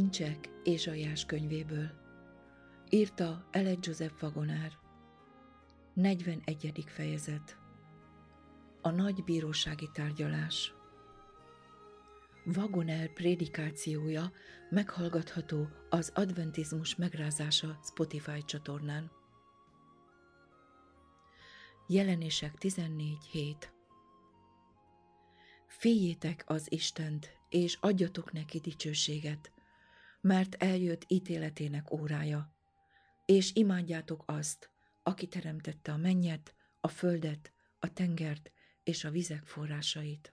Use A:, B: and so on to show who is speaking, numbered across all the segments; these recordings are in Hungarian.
A: Kincsek Ézsaiás könyvéből. Írta Eled Joseph Vagonár. 41. fejezet. A nagy bírósági tárgyalás. Vagonel prédikációja meghallgatható az adventizmus megrázása Spotify csatornán. Jelenések 14 hét. Féljétek az Istent, és adjatok neki dicsőséget, mert eljött ítéletének órája, és imádjátok azt, aki teremtette a mennyet, a földet, a tengert és a vizek forrásait.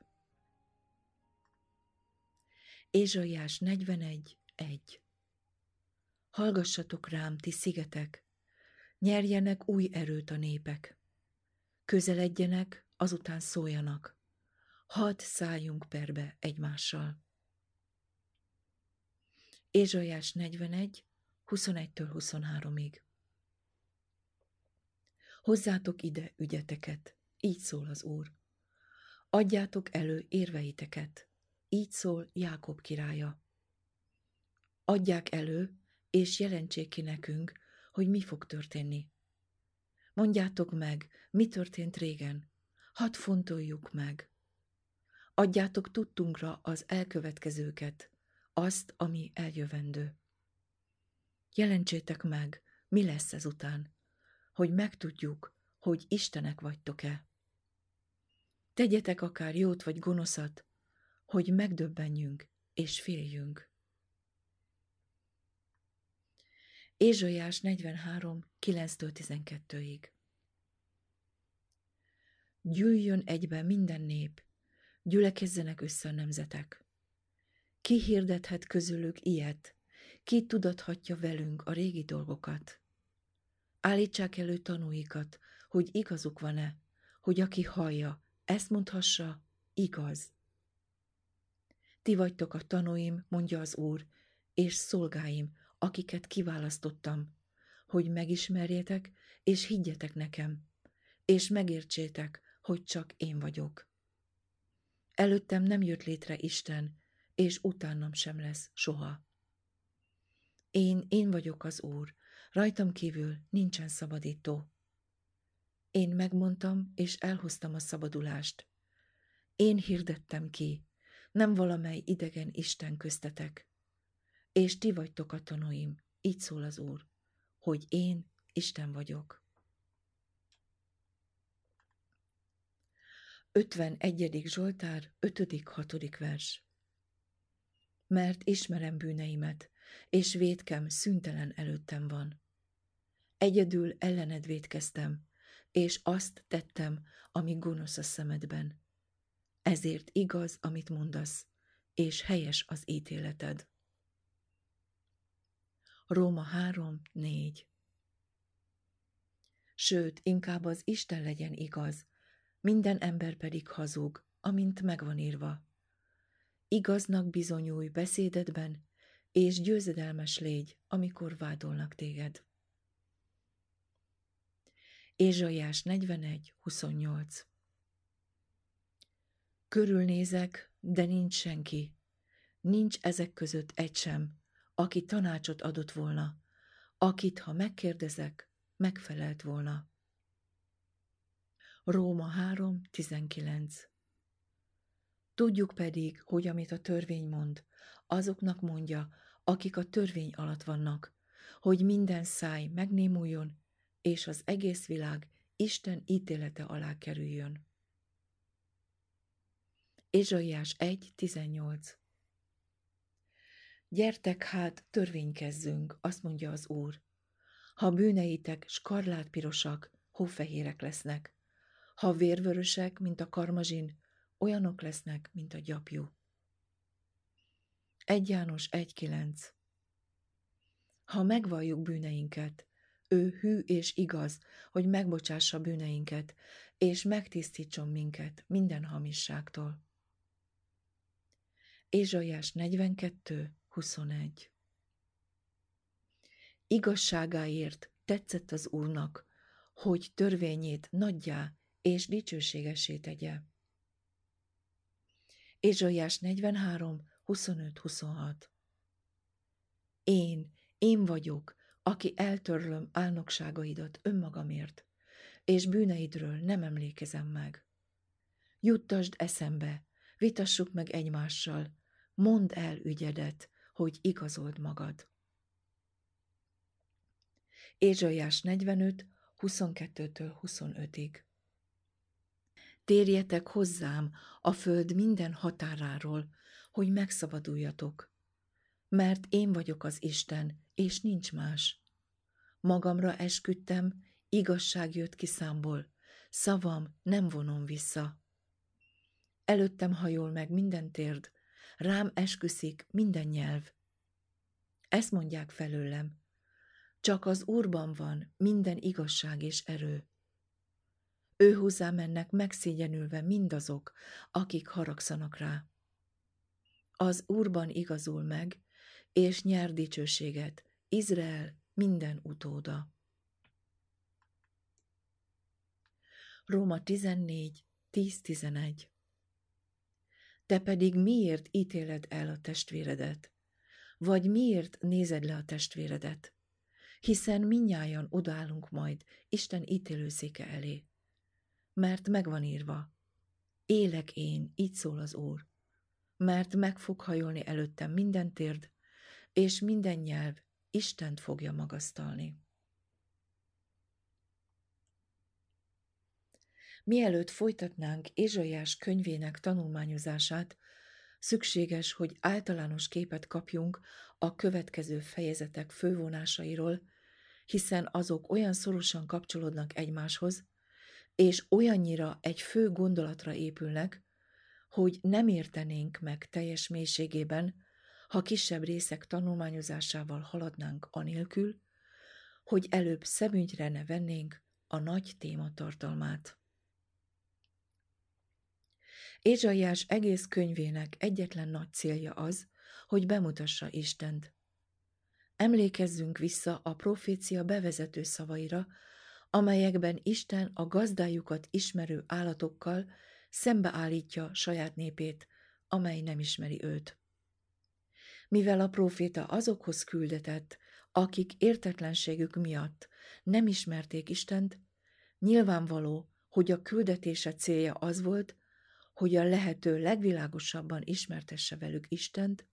A: Ézsaiás 41, 1 Hallgassatok rám, ti szigetek, nyerjenek új erőt a népek, közeledjenek, azután szóljanak, hadd szálljunk perbe egymással. Ézsaiás 41, 21-től 23-ig. Hozzátok ide ügyeteket, így szól az Úr. Adjátok elő érveiteket, így szól Jákob királya. Adják elő, és jelentsék ki nekünk, hogy mi fog történni. Mondjátok meg, mi történt régen, hadd fontoljuk meg. Adjátok tudtunkra az elkövetkezőket, azt, ami eljövendő. Jelentsétek meg, mi lesz ezután, hogy megtudjuk, hogy Istenek vagytok-e. Tegyetek akár jót vagy gonoszat, hogy megdöbbenjünk és féljünk. Ézsaiás 43, 9-12-ig Gyűjjön egybe minden nép, gyülekezzenek össze a nemzetek. Ki hirdethet közülük ilyet? Ki tudathatja velünk a régi dolgokat? Állítsák elő tanúikat, hogy igazuk van-e, hogy aki hallja, ezt mondhassa, igaz. Ti vagytok a tanúim, mondja az Úr, és szolgáim, akiket kiválasztottam, hogy megismerjétek, és higgyetek nekem, és megértsétek, hogy csak én vagyok. Előttem nem jött létre Isten, és utánam sem lesz soha. Én, én vagyok az Úr, rajtam kívül nincsen szabadító. Én megmondtam, és elhoztam a szabadulást. Én hirdettem ki, nem valamely idegen Isten köztetek. És ti vagytok a tanúim, így szól az Úr, hogy én Isten vagyok. 51. Zsoltár, 5.-6. vers mert ismerem bűneimet, és védkem szüntelen előttem van. Egyedül ellened védkeztem, és azt tettem, ami gonosz a szemedben. Ezért igaz, amit mondasz, és helyes az ítéleted. Róma 3, 4 Sőt, inkább az Isten legyen igaz, minden ember pedig hazug, amint megvan írva. Igaznak bizonyulj beszédedben, és győzedelmes légy, amikor vádolnak téged. Ézsaiás 41, 28 Körülnézek, de nincs senki, nincs ezek között egy sem, aki tanácsot adott volna, akit, ha megkérdezek, megfelelt volna. Róma 3, 19 Tudjuk pedig, hogy amit a törvény mond, azoknak mondja, akik a törvény alatt vannak, hogy minden száj megnémuljon, és az egész világ Isten ítélete alá kerüljön. Ézsaiás 1.18 Gyertek hát, törvénykezzünk, azt mondja az Úr. Ha bűneitek skarlátpirosak, hófehérek lesznek, ha vérvörösek, mint a karmazsin, olyanok lesznek, mint a gyapjú. 1 János 1.9 Ha megvalljuk bűneinket, ő hű és igaz, hogy megbocsássa bűneinket, és megtisztítson minket minden hamisságtól. Ézsaiás 42.21 Igazságáért tetszett az Úrnak, hogy törvényét nagyjá és dicsőségesé tegye. Ézsaiás 43, 25-26 én, én vagyok, aki eltörlöm álnokságaidat önmagamért, és bűneidről nem emlékezem meg. Juttasd eszembe, vitassuk meg egymással, mondd el ügyedet, hogy igazold magad. Ézsaiás 45, 22-től 25-ig Térjetek hozzám a föld minden határáról, hogy megszabaduljatok, mert én vagyok az Isten, és nincs más. Magamra esküdtem, igazság jött ki számból, szavam nem vonom vissza. Előttem hajol meg minden térd, rám esküszik minden nyelv. Ezt mondják felőlem, csak az Úrban van minden igazság és erő. Ő hozzá mennek megszégyenülve mindazok, akik haragszanak rá. Az Úrban igazul meg, és nyer dicsőséget, Izrael minden utóda. Róma 14, 10-11 Te pedig miért ítéled el a testvéredet? Vagy miért nézed le a testvéredet? Hiszen minnyájan odállunk majd Isten ítélőszéke elé. Mert megvan írva, élek én, így szól az Úr, mert meg fog hajolni előttem minden térd, és minden nyelv Istent fogja magasztalni. Mielőtt folytatnánk Ézsaiás könyvének tanulmányozását, szükséges, hogy általános képet kapjunk a következő fejezetek fővonásairól, hiszen azok olyan szorosan kapcsolódnak egymáshoz, és olyannyira egy fő gondolatra épülnek, hogy nem értenénk meg teljes mélységében, ha kisebb részek tanulmányozásával haladnánk anélkül, hogy előbb szemügyre ne vennénk a nagy téma tartalmát. Ézsaiás egész könyvének egyetlen nagy célja az, hogy bemutassa Istent. Emlékezzünk vissza a profécia bevezető szavaira, amelyekben Isten a gazdájukat ismerő állatokkal szembeállítja saját népét, amely nem ismeri őt. Mivel a próféta azokhoz küldetett, akik értetlenségük miatt nem ismerték Istent, nyilvánvaló, hogy a küldetése célja az volt, hogy a lehető legvilágosabban ismertesse velük Istent,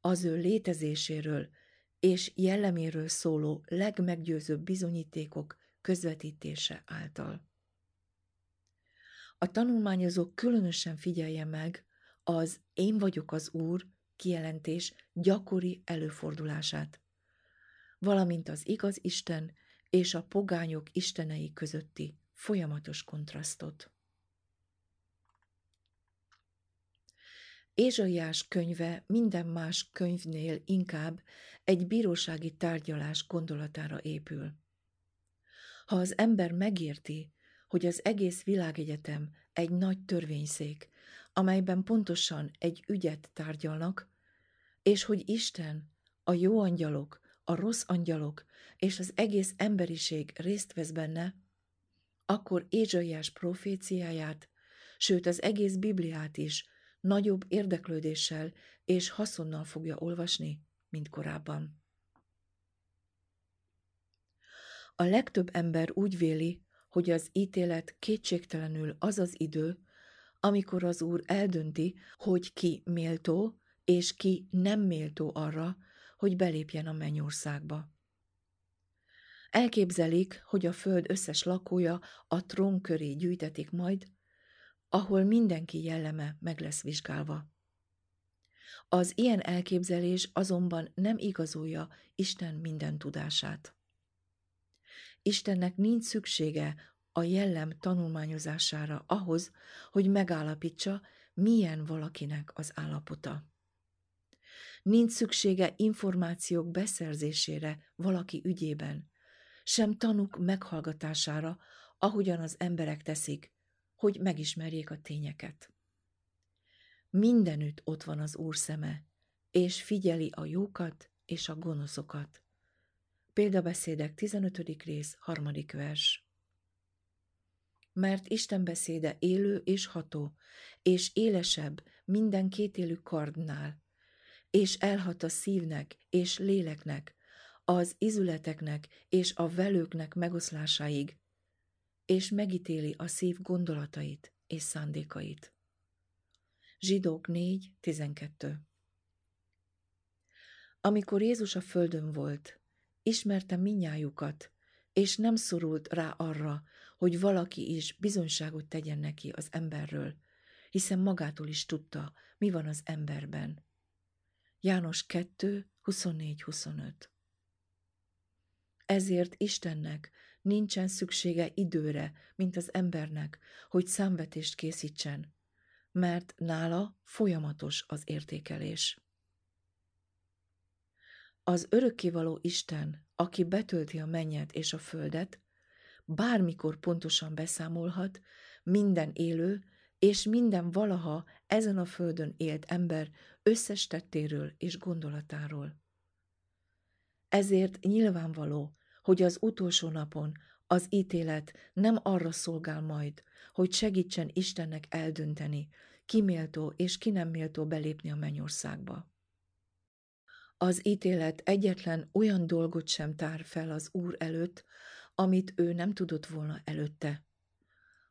A: az ő létezéséről és jelleméről szóló legmeggyőzőbb bizonyítékok közvetítése által. A tanulmányozók különösen figyelje meg az Én vagyok az Úr kijelentés gyakori előfordulását, valamint az igaz Isten és a pogányok istenei közötti folyamatos kontrasztot. Ézsaiás könyve minden más könyvnél inkább egy bírósági tárgyalás gondolatára épül. Ha az ember megérti, hogy az egész világegyetem egy nagy törvényszék, amelyben pontosan egy ügyet tárgyalnak, és hogy Isten, a jó angyalok, a rossz angyalok és az egész emberiség részt vesz benne, akkor Ézsaiás proféciáját, sőt az egész Bibliát is nagyobb érdeklődéssel és haszonnal fogja olvasni, mint korábban. A legtöbb ember úgy véli, hogy az ítélet kétségtelenül az az idő, amikor az Úr eldönti, hogy ki méltó, és ki nem méltó arra, hogy belépjen a mennyországba. Elképzelik, hogy a föld összes lakója a trón köré gyűjtetik majd, ahol mindenki jelleme meg lesz vizsgálva. Az ilyen elképzelés azonban nem igazolja Isten minden tudását. Istennek nincs szüksége a jellem tanulmányozására ahhoz, hogy megállapítsa, milyen valakinek az állapota. Nincs szüksége információk beszerzésére valaki ügyében, sem tanuk meghallgatására, ahogyan az emberek teszik, hogy megismerjék a tényeket. Mindenütt ott van az Úr szeme, és figyeli a jókat és a gonoszokat. Példabeszédek 15. rész, 3. vers mert Isten beszéde élő és ható, és élesebb minden kétélű kardnál, és elhat a szívnek és léleknek, az izületeknek és a velőknek megoszlásáig, és megítéli a szív gondolatait és szándékait. Zsidók 4.12 Amikor Jézus a földön volt, ismerte minnyájukat, és nem szorult rá arra, hogy valaki is bizonyságot tegyen neki az emberről, hiszen magától is tudta, mi van az emberben. János 2, 24-25 Ezért Istennek nincsen szüksége időre, mint az embernek, hogy számvetést készítsen, mert nála folyamatos az értékelés. Az örökkévaló Isten, aki betölti a mennyet és a földet, bármikor pontosan beszámolhat minden élő és minden valaha ezen a földön élt ember összes tettéről és gondolatáról. Ezért nyilvánvaló, hogy az utolsó napon az ítélet nem arra szolgál majd, hogy segítsen Istennek eldönteni, ki és ki nem méltó belépni a mennyországba. Az ítélet egyetlen olyan dolgot sem tár fel az Úr előtt, amit ő nem tudott volna előtte.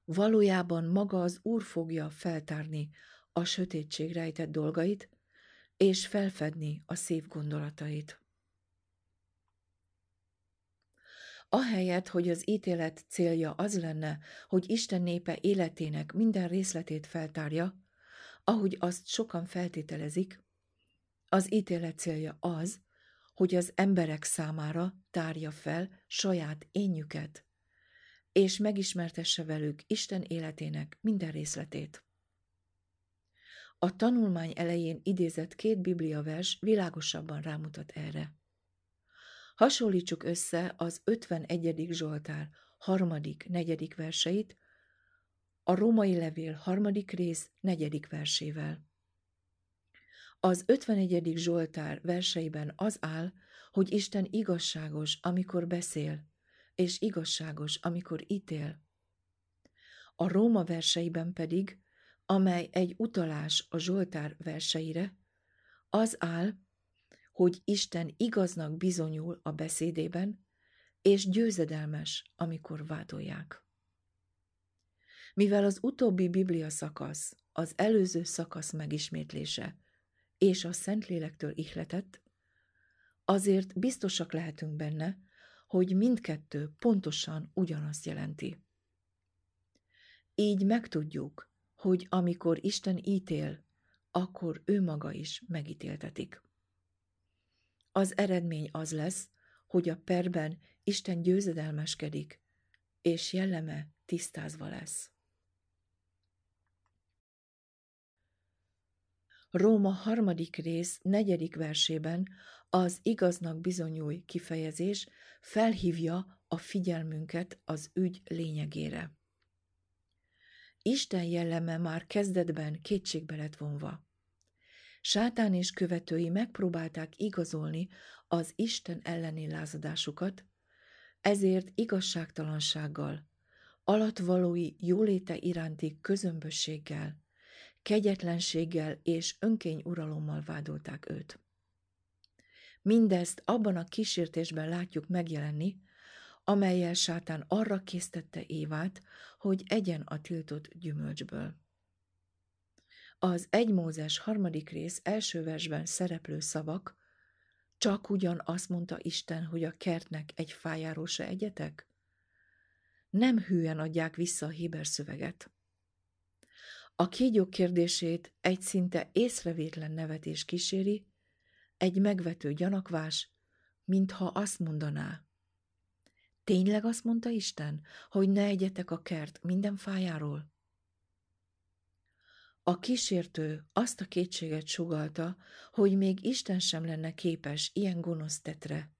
A: Valójában maga az Úr fogja feltárni a sötétség rejtett dolgait, és felfedni a szív gondolatait. Ahelyett, hogy az ítélet célja az lenne, hogy Isten népe életének minden részletét feltárja, ahogy azt sokan feltételezik, az ítélet célja az, hogy az emberek számára tárja fel saját énjüket, és megismertesse velük Isten életének minden részletét. A tanulmány elején idézett két bibliavers világosabban rámutat erre. Hasonlítsuk össze az 51. Zsoltár harmadik, negyedik verseit a római levél harmadik rész negyedik versével. Az 51. Zsoltár verseiben az áll, hogy Isten igazságos, amikor beszél, és igazságos, amikor ítél. A Róma verseiben pedig, amely egy utalás a Zsoltár verseire, az áll, hogy Isten igaznak bizonyul a beszédében, és győzedelmes, amikor vádolják. Mivel az utóbbi Biblia szakasz az előző szakasz megismétlése és a Szentlélektől ihletett, azért biztosak lehetünk benne, hogy mindkettő pontosan ugyanazt jelenti. Így megtudjuk, hogy amikor Isten ítél, akkor ő maga is megítéltetik. Az eredmény az lesz, hogy a perben Isten győzedelmeskedik, és jelleme tisztázva lesz. Róma harmadik rész negyedik versében az igaznak bizonyulj kifejezés felhívja a figyelmünket az ügy lényegére. Isten jelleme már kezdetben kétségbe lett vonva. Sátán és követői megpróbálták igazolni az Isten elleni lázadásukat, ezért igazságtalansággal, alatvalói jóléte iránti közömbösséggel, kegyetlenséggel és önkény uralommal vádolták őt. Mindezt abban a kísértésben látjuk megjelenni, amelyel sátán arra késztette Évát, hogy egyen a tiltott gyümölcsből. Az egy Mózes harmadik rész első versben szereplő szavak csak ugyan azt mondta Isten, hogy a kertnek egy fájáról se egyetek? Nem hűen adják vissza a Héber szöveget. A kígyók kérdését egy szinte észrevétlen nevetés kíséri, egy megvető gyanakvás, mintha azt mondaná. Tényleg azt mondta Isten, hogy ne egyetek a kert minden fájáról? A kísértő azt a kétséget sugalta, hogy még Isten sem lenne képes ilyen gonosz tetre,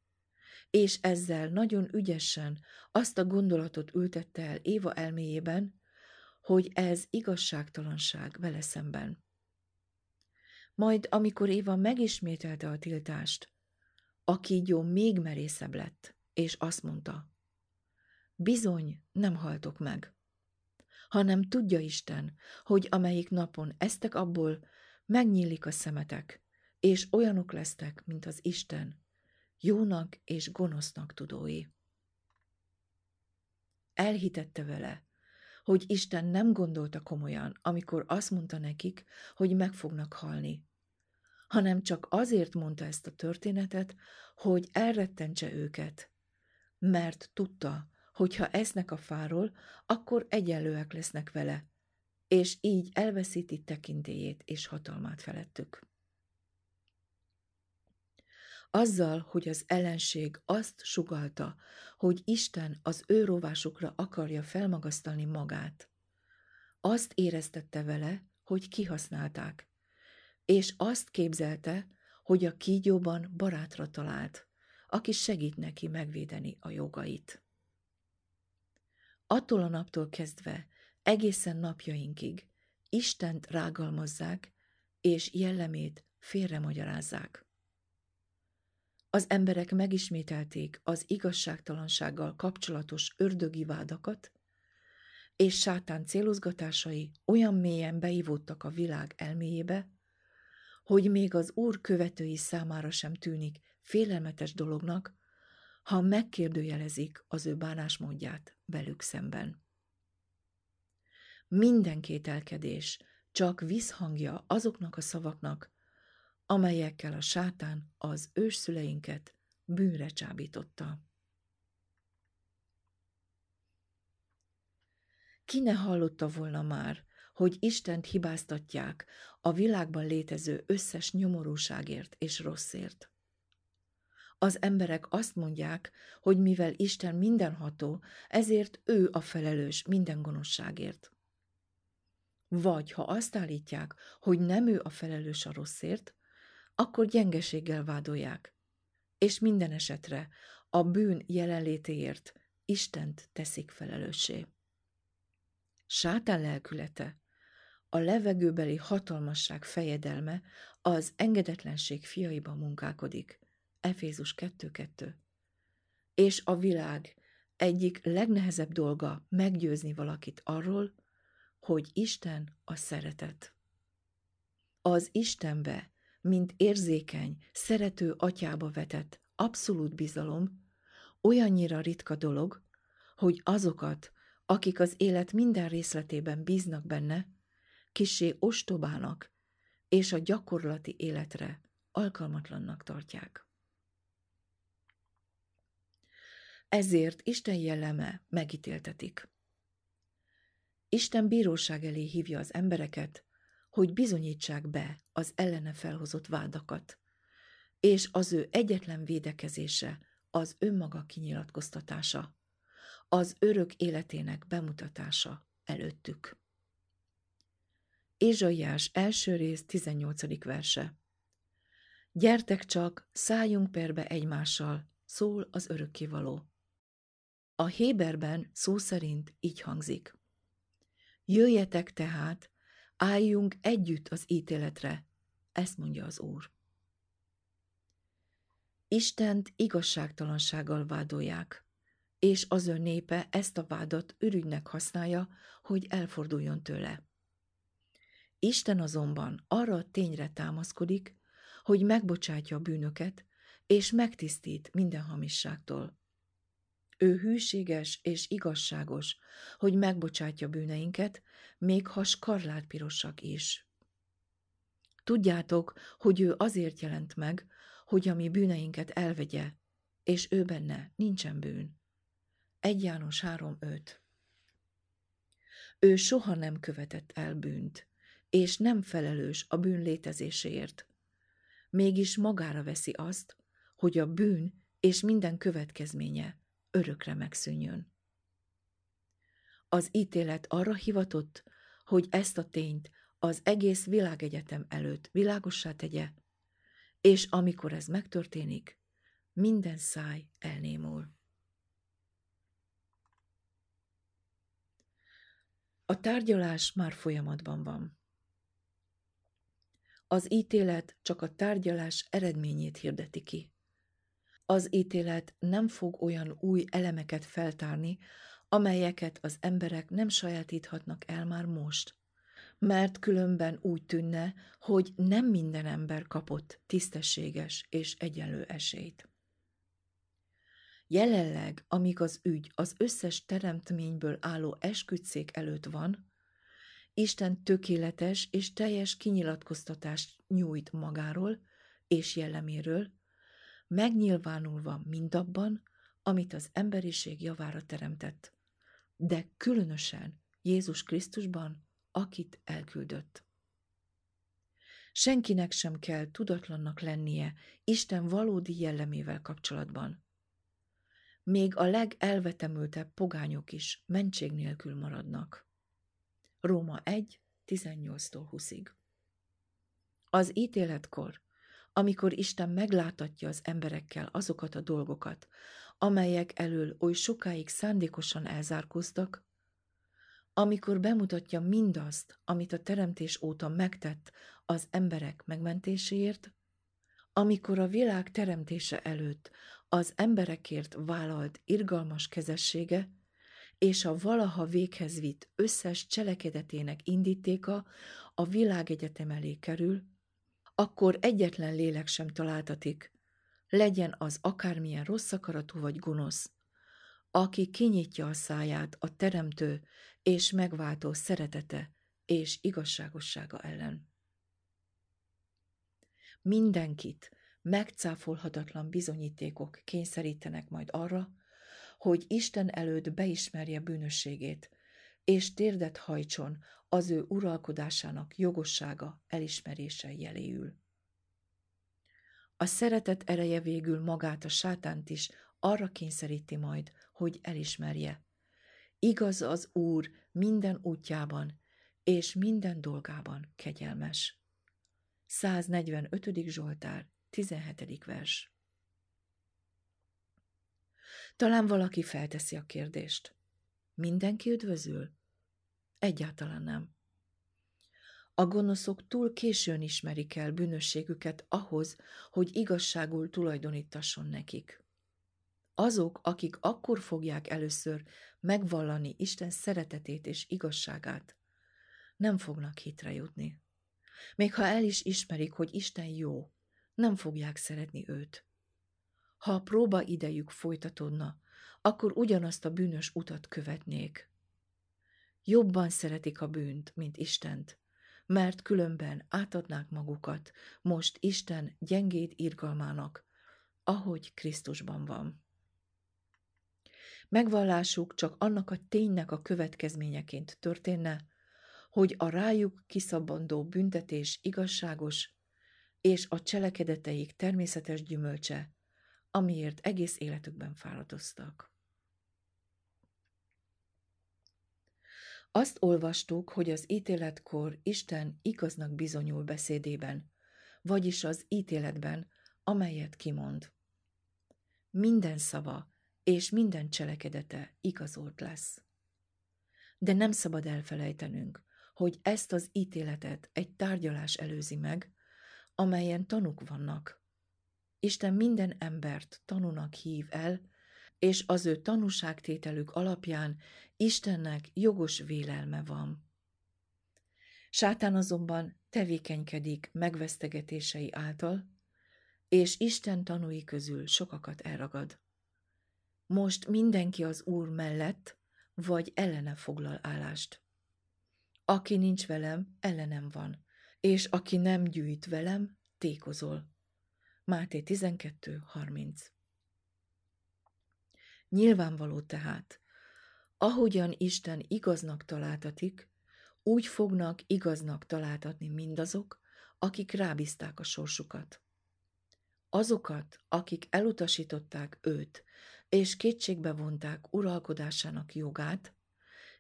A: és ezzel nagyon ügyesen azt a gondolatot ültette el Éva elméjében, hogy ez igazságtalanság vele szemben. Majd, amikor Éva megismételte a tiltást, a kígyó még merészebb lett, és azt mondta, bizony nem haltok meg, hanem tudja Isten, hogy amelyik napon eztek abból, megnyílik a szemetek, és olyanok lesztek, mint az Isten, jónak és gonosznak tudói. Elhitette vele, hogy Isten nem gondolta komolyan, amikor azt mondta nekik, hogy meg fognak halni, hanem csak azért mondta ezt a történetet, hogy elrettentse őket, mert tudta, hogy ha esznek a fáról, akkor egyenlőek lesznek vele, és így elveszíti tekintélyét és hatalmát felettük. Azzal, hogy az ellenség azt sugalta, hogy Isten az ő rovásukra akarja felmagasztalni magát, azt éreztette vele, hogy kihasználták, és azt képzelte, hogy a kígyóban barátra talált, aki segít neki megvédeni a jogait. Attól a naptól kezdve egészen napjainkig Istent rágalmazzák, és jellemét félremagyarázzák. Az emberek megismételték az igazságtalansággal kapcsolatos ördögi vádakat, és sátán célozgatásai olyan mélyen beivódtak a világ elméjébe, hogy még az Úr követői számára sem tűnik félelmetes dolognak, ha megkérdőjelezik az ő bánásmódját velük szemben. Minden kételkedés csak visszhangja azoknak a szavaknak, amelyekkel a sátán az ősszüleinket bűnre csábította. Ki ne hallotta volna már, hogy Istent hibáztatják a világban létező összes nyomorúságért és rosszért. Az emberek azt mondják, hogy mivel Isten mindenható, ezért ő a felelős minden gonoszságért. Vagy ha azt állítják, hogy nem ő a felelős a rosszért, akkor gyengeséggel vádolják, és minden esetre a bűn jelenlétéért Istent teszik felelőssé. Sátán lelkülete, a levegőbeli hatalmasság fejedelme az engedetlenség fiaiban munkálkodik. Efézus 2.2. És a világ egyik legnehezebb dolga meggyőzni valakit arról, hogy Isten a szeretet. Az Istenbe mint érzékeny, szerető atyába vetett abszolút bizalom olyannyira ritka dolog, hogy azokat, akik az élet minden részletében bíznak benne, kisé ostobának és a gyakorlati életre alkalmatlannak tartják. Ezért Isten jelleme megítéltetik. Isten bíróság elé hívja az embereket, hogy bizonyítsák be az ellene felhozott vádakat, és az ő egyetlen védekezése az önmaga kinyilatkoztatása, az örök életének bemutatása előttük. Ézsaiás első rész 18. verse Gyertek csak, szálljunk perbe egymással, szól az örökkévaló. A Héberben szó szerint így hangzik. Jöjjetek tehát, Álljunk együtt az ítéletre, ezt mondja az Úr. Istent igazságtalansággal vádolják, és az ön népe ezt a vádat ürügynek használja, hogy elforduljon tőle. Isten azonban arra a tényre támaszkodik, hogy megbocsátja a bűnöket, és megtisztít minden hamisságtól. Ő hűséges és igazságos, hogy megbocsátja bűneinket, még ha skarlátpirosak is. Tudjátok, hogy ő azért jelent meg, hogy a mi bűneinket elvegye, és ő benne nincsen bűn. 1 János 3.5 Ő soha nem követett el bűnt, és nem felelős a bűn létezéséért. Mégis magára veszi azt, hogy a bűn és minden következménye örökre megszűnjön. Az ítélet arra hivatott, hogy ezt a tényt az egész világegyetem előtt világossá tegye, és amikor ez megtörténik, minden száj elnémul. A tárgyalás már folyamatban van. Az ítélet csak a tárgyalás eredményét hirdeti ki. Az ítélet nem fog olyan új elemeket feltárni, amelyeket az emberek nem sajátíthatnak el már most, mert különben úgy tűnne, hogy nem minden ember kapott tisztességes és egyenlő esélyt. Jelenleg, amíg az ügy az összes teremtményből álló esküdszék előtt van, Isten tökéletes és teljes kinyilatkoztatást nyújt magáról és jelleméről, megnyilvánulva mindabban, amit az emberiség javára teremtett, de különösen Jézus Krisztusban, akit elküldött. Senkinek sem kell tudatlannak lennie Isten valódi jellemével kapcsolatban. Még a legelvetemültebb pogányok is mentség nélkül maradnak. Róma 1, 18-tól 20-ig. Az ítéletkor, amikor Isten meglátatja az emberekkel azokat a dolgokat, amelyek elől oly sokáig szándékosan elzárkóztak, amikor bemutatja mindazt, amit a teremtés óta megtett az emberek megmentéséért, amikor a világ teremtése előtt az emberekért vállalt irgalmas kezessége és a valaha véghez vitt összes cselekedetének indítéka a világegyetem elé kerül, akkor egyetlen lélek sem találtatik, legyen az akármilyen rossz akaratú vagy gonosz, aki kinyitja a száját a teremtő és megváltó szeretete és igazságossága ellen. Mindenkit megcáfolhatatlan bizonyítékok kényszerítenek majd arra, hogy Isten előtt beismerje bűnösségét, és térdet hajtson az ő uralkodásának jogossága elismerése jeléül. A szeretet ereje végül magát a sátánt is arra kényszeríti majd, hogy elismerje. Igaz az Úr minden útjában, és minden dolgában kegyelmes. 145. Zsoltár, 17. vers. Talán valaki felteszi a kérdést. Mindenki üdvözül? Egyáltalán nem. A gonoszok túl későn ismerik el bűnösségüket ahhoz, hogy igazságul tulajdonítasson nekik. Azok, akik akkor fogják először megvallani Isten szeretetét és igazságát, nem fognak hitre jutni. Még ha el is ismerik, hogy Isten jó, nem fogják szeretni őt. Ha a próba idejük folytatódna, akkor ugyanazt a bűnös utat követnék. Jobban szeretik a bűnt, mint Istent, mert különben átadnák magukat most Isten gyengét irgalmának, ahogy Krisztusban van. Megvallásuk csak annak a ténynek a következményeként történne, hogy a rájuk kiszabandó büntetés igazságos, és a cselekedeteik természetes gyümölcse, amiért egész életükben fáradoztak. Azt olvastuk, hogy az ítéletkor Isten igaznak bizonyul beszédében, vagyis az ítéletben, amelyet kimond. Minden szava és minden cselekedete igazolt lesz. De nem szabad elfelejtenünk, hogy ezt az ítéletet egy tárgyalás előzi meg, amelyen tanuk vannak. Isten minden embert tanúnak hív el, és az ő tanúságtételük alapján Istennek jogos vélelme van. Sátán azonban tevékenykedik megvesztegetései által, és Isten tanúi közül sokakat elragad. Most mindenki az Úr mellett, vagy ellene foglal állást. Aki nincs velem, ellenem van, és aki nem gyűjt velem, tékozol. Máté 12.30 Nyilvánvaló tehát, ahogyan Isten igaznak találtatik, úgy fognak igaznak találtatni mindazok, akik rábízták a sorsukat. Azokat, akik elutasították őt, és kétségbe vonták uralkodásának jogát,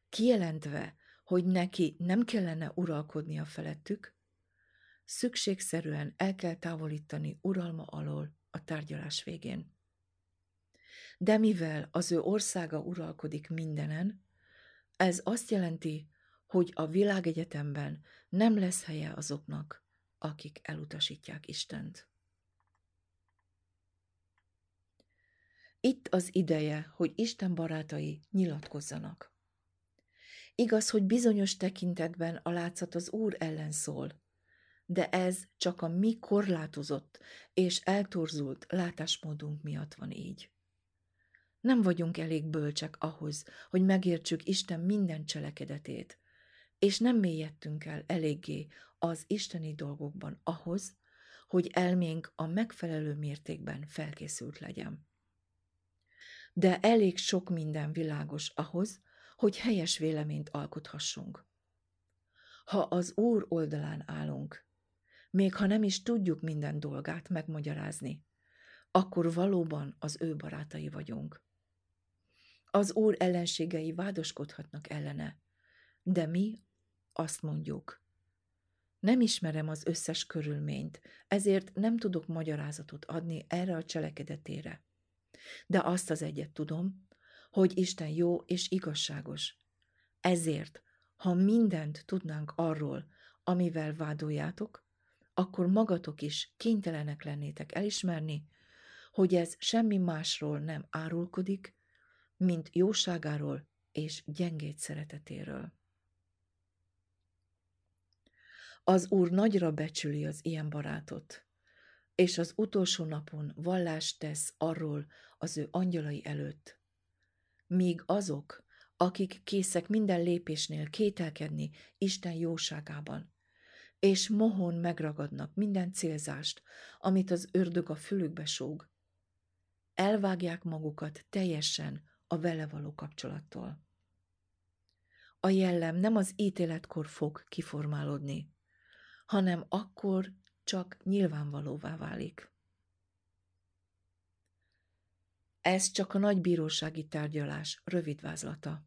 A: kijelentve, hogy neki nem kellene uralkodnia felettük, szükségszerűen el kell távolítani uralma alól a tárgyalás végén. De mivel az ő országa uralkodik mindenen, ez azt jelenti, hogy a világegyetemben nem lesz helye azoknak, akik elutasítják Istent. Itt az ideje, hogy Isten barátai nyilatkozzanak. Igaz, hogy bizonyos tekintetben a látszat az Úr ellen szól, de ez csak a mi korlátozott és eltorzult látásmódunk miatt van így. Nem vagyunk elég bölcsek ahhoz, hogy megértsük Isten minden cselekedetét, és nem mélyedtünk el eléggé az isteni dolgokban ahhoz, hogy elménk a megfelelő mértékben felkészült legyen. De elég sok minden világos ahhoz, hogy helyes véleményt alkothassunk. Ha az Úr oldalán állunk, még ha nem is tudjuk minden dolgát megmagyarázni, akkor valóban az ő barátai vagyunk. Az Úr ellenségei vádoskodhatnak ellene, de mi azt mondjuk. Nem ismerem az összes körülményt, ezért nem tudok magyarázatot adni erre a cselekedetére. De azt az egyet tudom, hogy Isten jó és igazságos. Ezért, ha mindent tudnánk arról, amivel vádoljátok, akkor magatok is kénytelenek lennétek elismerni, hogy ez semmi másról nem árulkodik, mint jóságáról és gyengét szeretetéről. Az Úr nagyra becsüli az ilyen barátot, és az utolsó napon vallást tesz arról az ő angyalai előtt. Míg azok, akik készek minden lépésnél kételkedni Isten jóságában, és mohon megragadnak minden célzást, amit az ördög a fülükbe sóg, elvágják magukat teljesen a vele való kapcsolattól. A jellem nem az ítéletkor fog kiformálódni, hanem akkor csak nyilvánvalóvá válik. Ez csak a nagy bírósági tárgyalás rövid vázlata.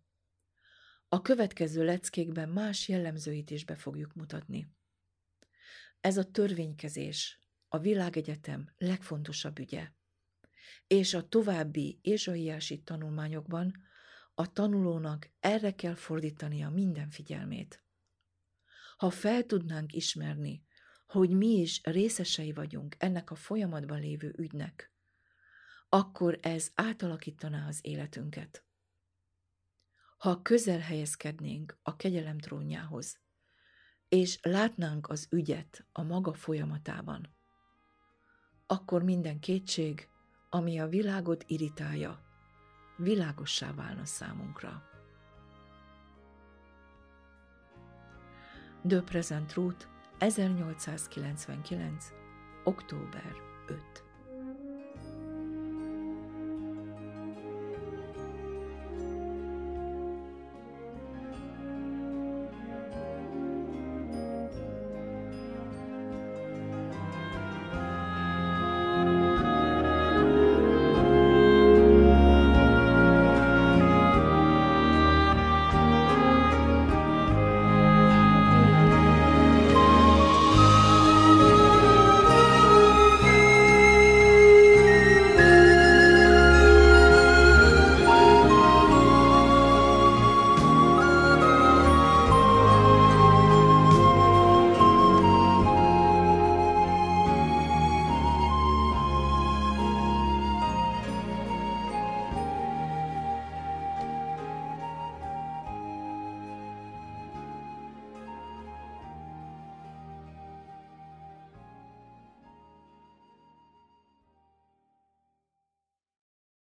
A: A következő leckékben más jellemzőit is be fogjuk mutatni. Ez a törvénykezés, a világegyetem legfontosabb ügye. És a további ézsaiási tanulmányokban a tanulónak erre kell fordítania minden figyelmét. Ha fel tudnánk ismerni, hogy mi is részesei vagyunk ennek a folyamatban lévő ügynek, akkor ez átalakítaná az életünket. Ha közel helyezkednénk a kegyelem trónjához, és látnánk az ügyet a maga folyamatában, akkor minden kétség, ami a világot irritálja, világossá válna számunkra. De Present Route 1899. október 5